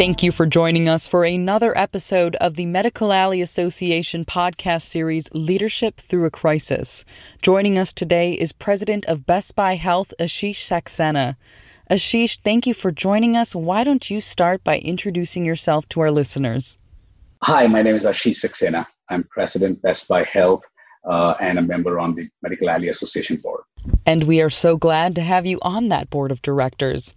Thank you for joining us for another episode of the Medical Alley Association podcast series Leadership Through a Crisis. Joining us today is President of Best Buy Health, Asheesh Saksena. Asheesh, thank you for joining us. Why don't you start by introducing yourself to our listeners? Hi, my name is Asheesh Saksena. I'm President Best Buy Health uh, and a member on the Medical Alley Association board. And we are so glad to have you on that board of directors.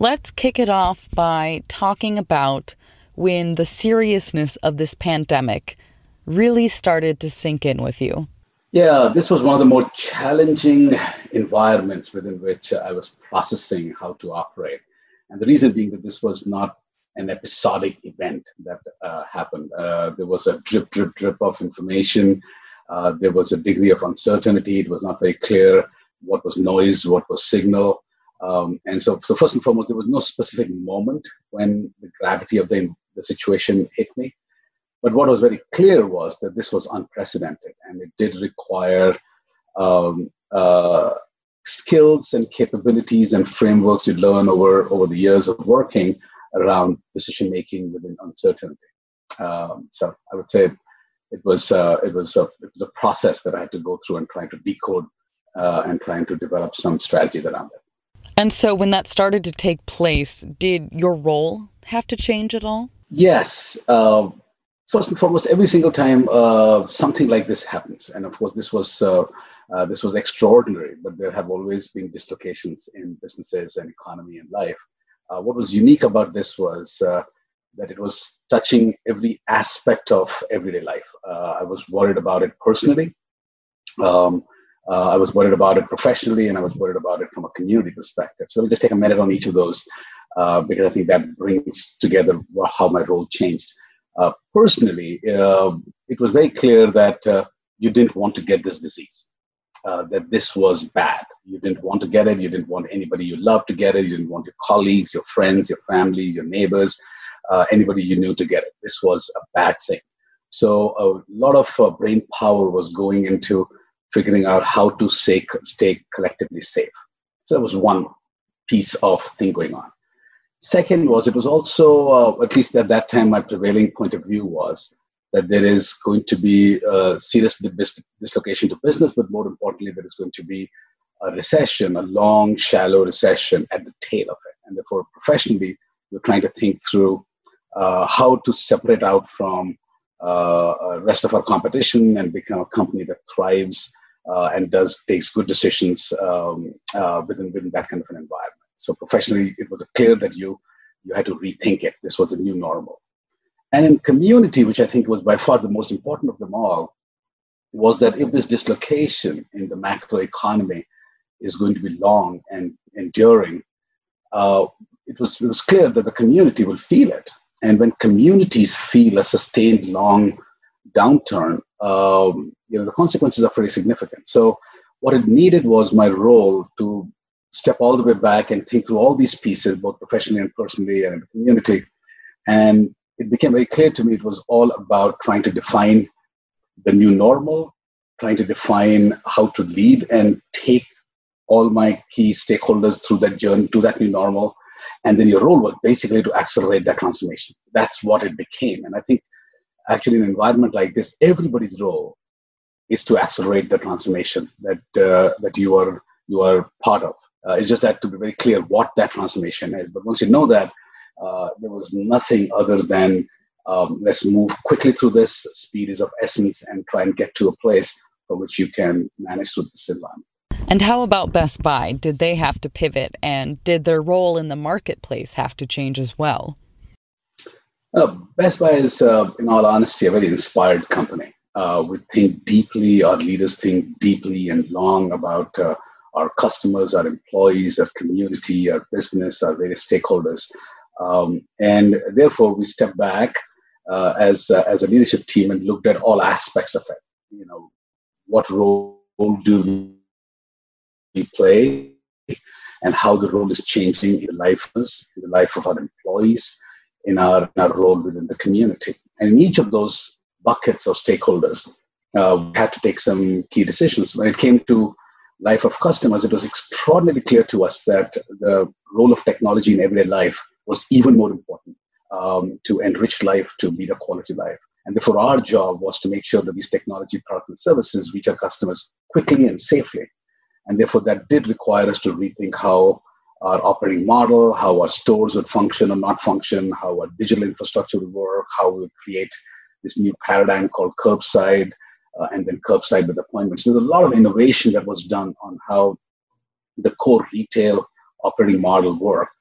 Let's kick it off by talking about when the seriousness of this pandemic really started to sink in with you. Yeah, this was one of the more challenging environments within which I was processing how to operate. And the reason being that this was not an episodic event that uh, happened. Uh, there was a drip, drip, drip of information. Uh, there was a degree of uncertainty. It was not very clear what was noise, what was signal. Um, and so, so first and foremost, there was no specific moment when the gravity of the, the situation hit me. But what was very clear was that this was unprecedented and it did require um, uh, skills and capabilities and frameworks you learn over, over the years of working around decision making within uncertainty. Um, so I would say it was, uh, it, was a, it was a process that I had to go through and trying to decode uh, and trying to develop some strategies around it. And so, when that started to take place, did your role have to change at all? Yes. Uh, first and foremost, every single time uh, something like this happens, and of course, this was uh, uh this was extraordinary. But there have always been dislocations in businesses and economy and life. Uh, what was unique about this was uh, that it was touching every aspect of everyday life. I was worried about it personally. Um, uh, I was worried about it professionally, and I was worried about it from a community perspective. So we'll just take a minute on each of those uh, because I think that brings together how my role changed. Uh, personally, uh, it was very clear that uh, you didn't want to get this disease, uh, that this was bad. You didn't want to get it. You didn't want anybody you loved to get it. You didn't want your colleagues, your friends, your family, your neighbors, anybody you knew to get it. This was a bad thing. So a lot of brain power was going into figuring out how to stay, stay collectively safe. So that was one piece of thing going on. Second was it was also, uh, at least at that time, my prevailing point of view was that there is going to be a serious dis- dislocation to business, but more importantly, there is going to be a recession, a long, shallow recession at the tail of it. And therefore, professionally, we're trying to think through uh, how to separate out from uh, uh rest of our competition and become a company that thrives uh, and does takes good decisions um, uh, within within that kind of an environment. So professionally, it was clear that you you had to rethink it. This was a new normal. And in community, which I think was by far the most important of them all, was that if this dislocation in the macro economy is going to be long and enduring, uh, it was it was clear that the community will feel it. And when communities feel a sustained long downturn, um, you know, the consequences are pretty significant. So what it needed was my role to step all the way back and think through all these pieces, both professionally and personally and in the community. And it became very clear to me it was all about trying to define the new normal, trying to define how to lead and take all my key stakeholders through that journey to that new normal. And then your role was basically to accelerate that transformation. That's what it became. And I think actually in an environment like this, everybody's role is to accelerate the transformation that uh, that you are you are part of. Uh, it's just that to be very clear what that transformation is. But once you know that, uh, there was nothing other than um, let's move quickly through this. Speed is of essence, and try and get to a place for which you can manage through this environment. And how about Best Buy? Did they have to pivot, and did their role in the marketplace have to change as well? Uh, Best Buy is, uh, in all honesty, a very inspired company. Uh, we think deeply, our leaders think deeply and long about uh, our customers, our employees, our community, our business, our various stakeholders. Um, and therefore, we step back uh, as, uh, as a leadership team and looked at all aspects of it. You know, what role do we play and how the role is changing in the life of us, in the life of our employees, in our, in our role within the community. And in each of those buckets of stakeholders, uh, we had to take some key decisions. When it came to life of customers, it was extraordinarily clear to us that the role of technology in everyday life was even more important. um, to enrich life, to lead a quality life. And therefore, our job was to make sure that these technology products and services reach our customers quickly and safely. And therefore, that did require us to rethink how our operating model, how our stores would function or not function, how our digital infrastructure would work, how we would create this new paradigm called curbside, uh, and then curbside with appointments. There's a lot of innovation that was done on how the core retail operating model worked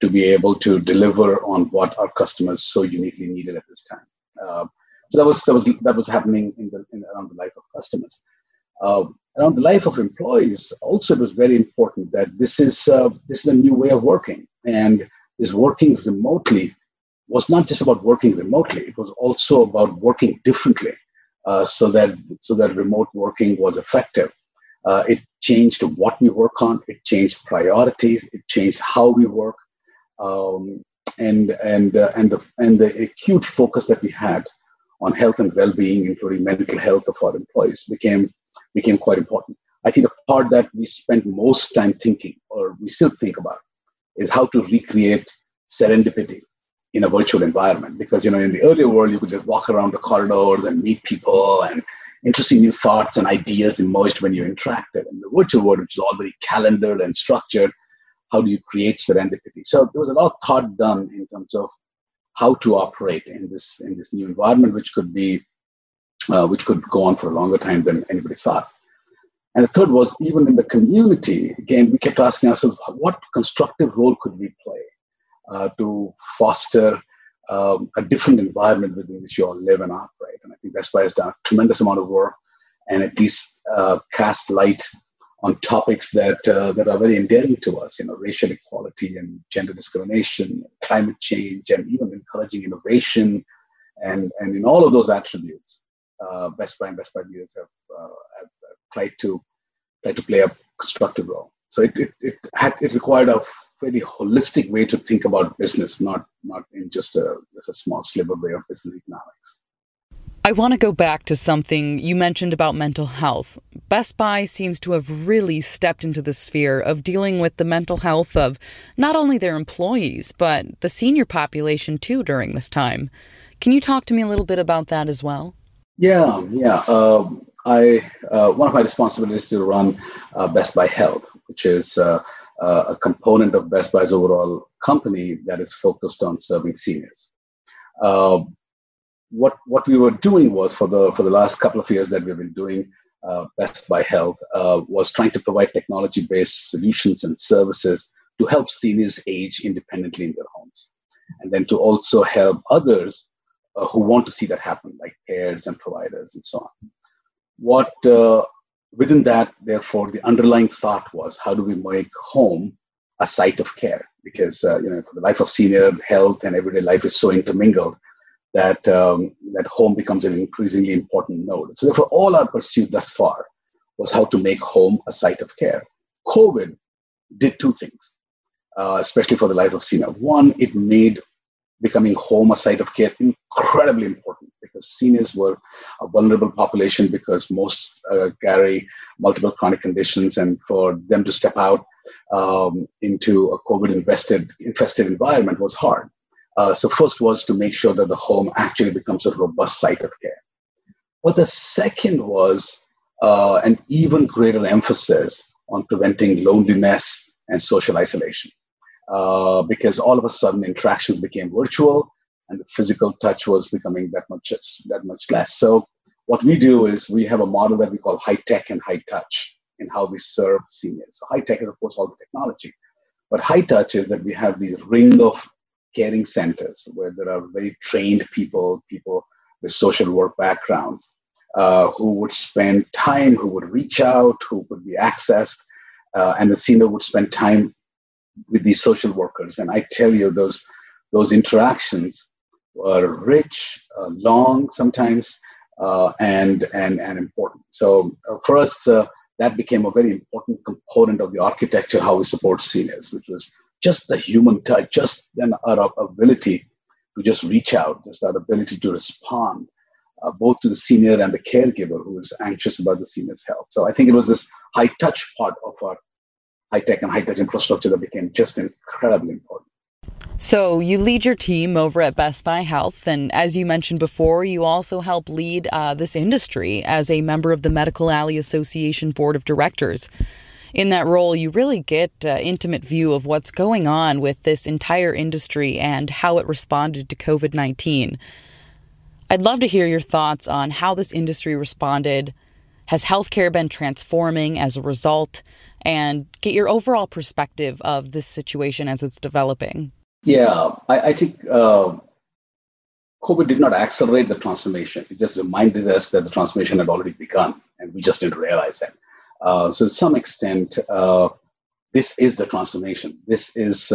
to be able to deliver on what our customers so uniquely needed at this time. Uh, so that was that was that was happening in the in, around the life of customers. Uh, around the life of employees, also it was very important that this is uh, this is a new way of working, and is working remotely was not just about working remotely; it was also about working differently, uh, so that so that remote working was effective. Uh, it changed what we work on. It changed priorities. It changed how we work, um, and and uh, and the and the acute focus that we had on health and well-being, including mental health of our employees, became became quite important. I think the part that we spent most time thinking, or we still think about, is how to recreate serendipity in a virtual environment. Because you know, in the earlier world, you could just walk around the corridors and meet people, and interesting new thoughts and ideas emerged when you interacted. In the virtual world, which is all very calendared and structured, how do you create serendipity? So there was a lot of thought done in terms of how to operate in this in this new environment, which could be uh, which could go on for a longer time than anybody thought. And the third was even in the community, again, we kept asking ourselves, what constructive role could we play uh, to foster um, a different environment within which you all live and operate? And I think Best Buy has done a tremendous amount of work and at least uh, cast light on topics that uh, that are very endearing to us, you know, racial equality and gender discrimination, climate change, and even encouraging innovation, and and in all of those attributes, uh, Best Buy and Best Buy leaders have, uh, have, tried to try to play a constructive role. So it it it, had, it required a very holistic way to think about business, not not in just a just a small sliver way of business economics. I want to go back to something you mentioned about mental health. Best Buy seems to have really stepped into the sphere of dealing with the mental health of not only their employees, but the senior population too during this time. Can you talk to me a little bit about that as well? Yeah, yeah. Uh, I uh, one of my responsibilities is to run uh, Best Buy Health, which is uh, uh, a component of Best Buy's overall company that is focused on serving seniors. Uh, what what we were doing was for the for the last couple of years that we've been doing uh, Best Buy Health was trying to provide technology based solutions and services to help seniors age independently in their homes, and then to also help others uh, who want to see that happen, like payers and providers and so on. What uh, within that, therefore, the underlying thought was how do we make home a site of care? Because uh, you know, for the life of senior health and everyday life is so intermingled that um, that home becomes an increasingly important node. So therefore, all our pursuit thus far was how to make home a site of care. COVID did two things, uh, especially for the life of senior. One, it made becoming home a site of care incredibly important because seniors were a vulnerable population because most uh, carry multiple chronic conditions, and for them to step out um, into a COVID invested infested environment was hard. Uh, so first was to make sure that the home actually becomes a robust site of care. But the second was uh, an even greater emphasis on preventing loneliness and social isolation. Uh, because all of a sudden interactions became virtual and the physical touch was becoming that much that much less. So what we do is we have a model that we call high tech and high touch in how we serve seniors. So high tech is of course all the technology, but high touch is that we have these ring of caring centers where there are very trained people, people with social work backgrounds, uh, who would spend time, who would reach out, who would be accessed, uh, and the senior would spend time with these social workers. And I tell you, those those interactions were rich, uh, long sometimes, uh, and and and important. So uh, for us, uh, that became a very important component of the architecture how we support seniors, which was just the human touch, just then our ability to just reach out, just our ability to respond, uh, both to the senior and the caregiver who is anxious about the senior's health. So I think it was this high touch part of our high tech and high touch infrastructure that became just incredibly important. So, you lead your team over at Best Buy Health, and as you mentioned before, you also help lead uh, this industry as a member of the Medical Alley Association Board of Directors. In that role, you really get uh, intimate view of what's going on with this entire industry and how it responded to COVID 19. I'd love to hear your thoughts on how this industry responded. Has healthcare been transforming as a result? And get your overall perspective of this situation as it's developing. Yeah, I, I think uh, COVID did not accelerate the transformation. It just reminded us that the transformation had already begun, and we just didn't realize it. Uh, so, to some extent, uh, this is the transformation. This is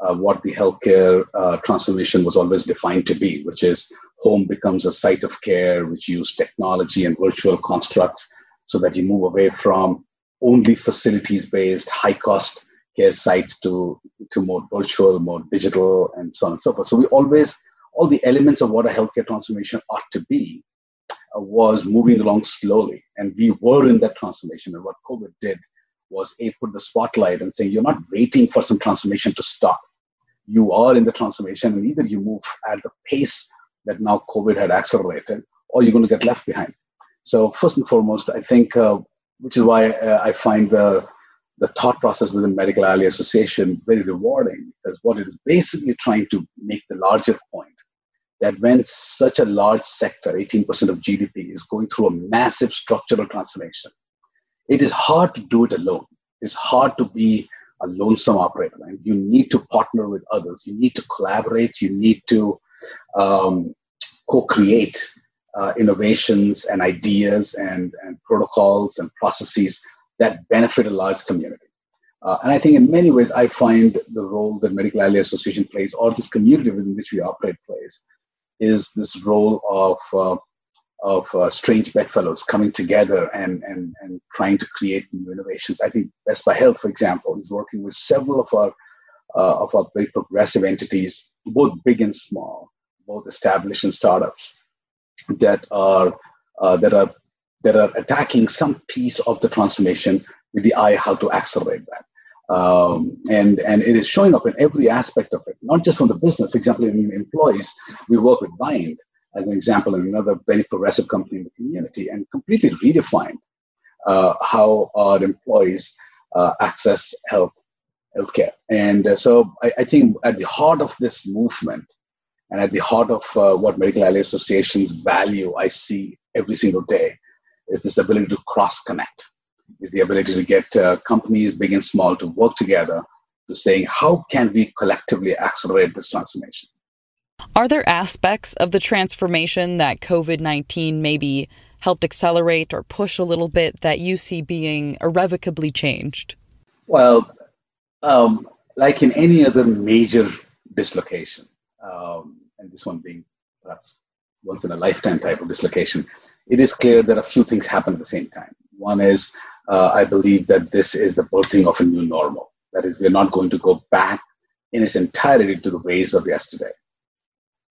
uh, what the healthcare uh, transformation was always defined to be, which is home becomes a site of care, which use technology and virtual constructs so that you move away from only facilities based, high cost care sites to, to more virtual, more digital, and so on and so forth. So we always, all the elements of what a healthcare transformation ought to be uh, was moving along slowly. And we were in that transformation. And what COVID did was a put the spotlight and saying, you're not waiting for some transformation to stop. You are in the transformation, and either you move at the pace that now COVID had accelerated, or you're going to get left behind. So first and foremost, I think, uh, which is why uh, I find the the thought process within Medical Alley Association very rewarding because what it is basically trying to make the larger point that when such a large sector, 18% of GDP, is going through a massive structural transformation, it is hard to do it alone. It's hard to be a lonesome operator. And you need to partner with others. You need to collaborate. You need to um, co-create uh, innovations and ideas and, and protocols and processes that benefit a large community. Uh, and I think in many ways, I find the role that Medical Alley Association plays, or this community within which we operate plays, is this role of uh, of uh, strange bedfellows coming together and, and, and trying to create new innovations. I think Best Buy Health, for example, is working with several of our uh, of our very progressive entities, both big and small, both established and startups, that are uh, that are that are attacking some piece of the transformation with the eye how to accelerate that. Um, and and it is showing up in every aspect of it, not just from the business. For example, in employees, we work with Bind as an example, in another very progressive company in the community, and completely redefined uh, how our employees uh, access health healthcare. And uh, so, I, I, think at the heart of this movement, and at the heart of uh, what Medical Alley Association's value I see every single day, is this ability to cross connect, is the ability to get uh, companies, big and small, to work together to saying, how can we collectively accelerate this transformation? Are there aspects of the transformation that COVID 19 maybe helped accelerate or push a little bit that you see being irrevocably changed? Well, um, like in any other major dislocation, um, and this one being perhaps once in a lifetime type of dislocation, it is clear that a few things happen at the same time. One is, uh, I believe that this is the birthing of a new normal. That is, we're not going to go back in its entirety to the ways of yesterday.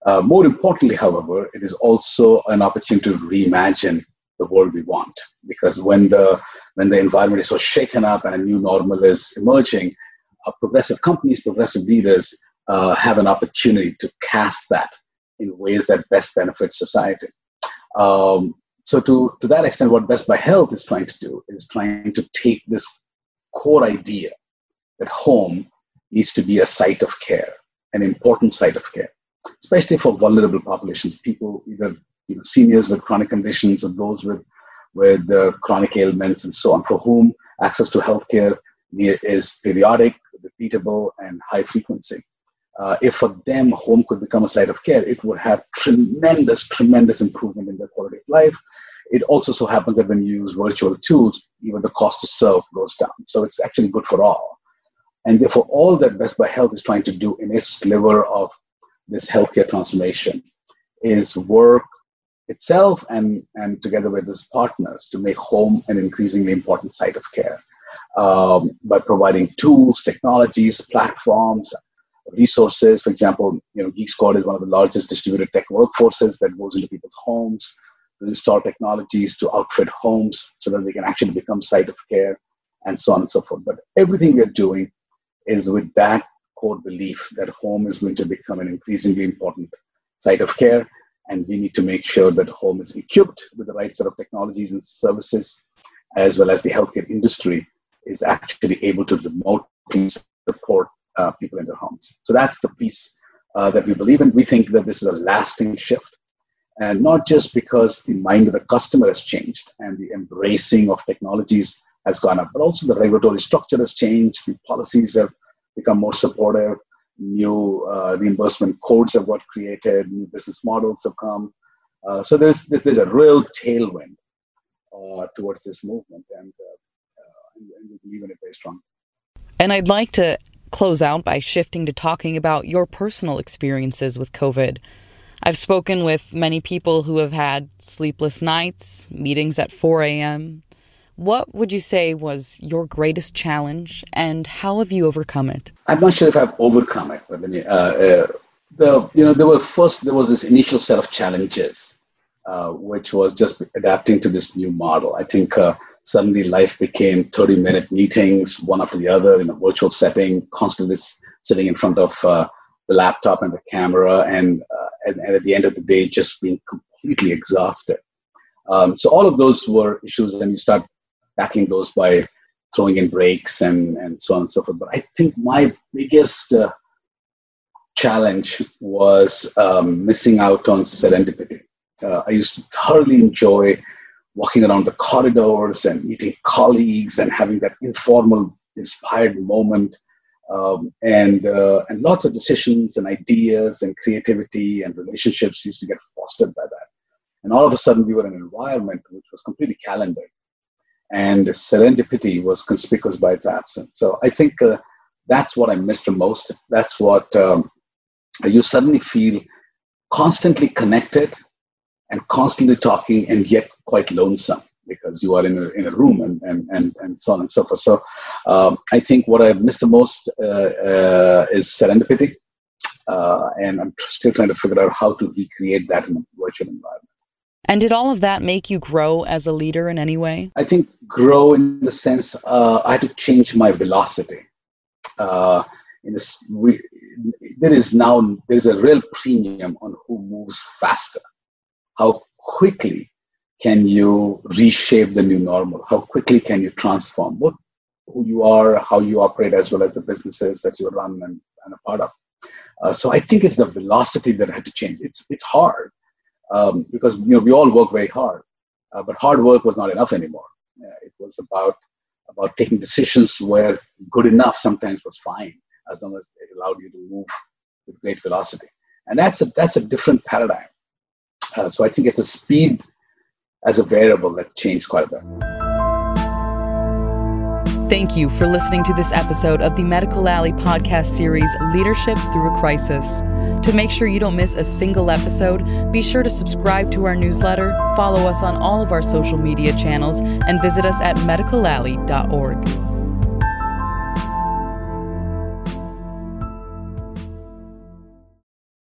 Uh, more importantly, however, it is also an opportunity to reimagine the world we want. Because when the when the environment is so shaken up and a new normal is emerging, uh, progressive companies, progressive leaders uh, have an opportunity to cast that in ways that best benefit society. Um, so to, to that extent, what Best Buy Health is trying to do is trying to take this core idea that home needs to be a site of care, an important site of care, especially for vulnerable populations, people either you know, seniors with chronic conditions or those with with uh, chronic ailments and so on, for whom access to healthcare is periodic, repeatable, and high frequency uh, if for them home could become a site of care, it would have tremendous, tremendous improvement in their quality of life. It also so happens that when you use virtual tools, even the cost to serve goes down. So it's actually good for all. And therefore, all that Best Buy Health is trying to do in a sliver of this healthcare transformation is work itself and, and together with its partners to make home an increasingly important site of care um, by providing tools, technologies, platforms, resources. For example, you know, Geek Squad is one of the largest distributed tech workforces that goes into people's homes to install technologies to outfit homes so that they can actually become site of care and so on and so forth. But everything we're doing is with that core belief that home is going to become an increasingly important site of care, and we need to make sure that home is equipped with the right set of technologies and services, as well as the healthcare industry is actually able to remotely support uh, people in their homes. So that's the piece uh, that we believe in. We think that this is a lasting shift, and not just because the mind of the customer has changed and the embracing of technologies has gone up, but also the regulatory structure has changed, the policies have become more supportive, new uh, reimbursement codes have got created, new business models have come. Uh, so there's, there's a real tailwind uh, towards this movement, and, uh, uh, and we believe in it very. And I'd like to close out by shifting to talking about your personal experiences with COVID. I've spoken with many people who have had sleepless nights, meetings at 4 a.m., what would you say was your greatest challenge, and how have you overcome it? I'm not sure if I've overcome it, but uh, uh, the you know there were first there was this initial set of challenges, uh, which was just adapting to this new model. I think uh, suddenly life became 30 minute meetings, one after the other in a virtual setting, constantly sitting in front of uh, the laptop and the camera, and, uh, and, and at the end of the day, just being completely exhausted. Um, so all of those were issues, and you start tackling those by throwing in breaks and, and so on and so forth. But I think my biggest uh, challenge was um, missing out on serendipity. Uh, I used to thoroughly enjoy walking around the corridors and meeting colleagues and having that informal, inspired moment. Um, and uh, and lots of decisions and ideas and creativity and relationships used to get fostered by that. And all of a sudden, we were in an environment which was completely calendared and serendipity was conspicuous by its absence. So I think uh, that's what I miss the most. That's what um, you suddenly feel constantly connected and constantly talking and yet quite lonesome because you are in a, in a room and, and, and, and so on and so forth. So um, I think what I miss the most uh, uh, is serendipity. Uh, and I'm still trying to figure out how to recreate that in a virtual environment. And did all of that make you grow as a leader in any way? I think grow in the sense uh, I had to change my velocity. Uh, this, we, there is now there is a real premium on who moves faster. How quickly can you reshape the new normal? How quickly can you transform what who you are, how you operate, as well as the businesses that you run and, and a part of. Uh, so I think it's the velocity that had to change. It's it's hard um, because you know we all work very hard, uh, but hard work was not enough anymore. Uh, it was about about taking decisions where good enough sometimes was fine as long as it allowed you to move with great velocity, and that's a that's a different paradigm. Uh, so I think it's a speed as a variable that changed quite a bit. Thank you for listening to this episode of the Medical Alley podcast series, Leadership Through a Crisis. To make sure you don't miss a single episode, be sure to subscribe to our newsletter, follow us on all of our social media channels, and visit us at medicalalley.org.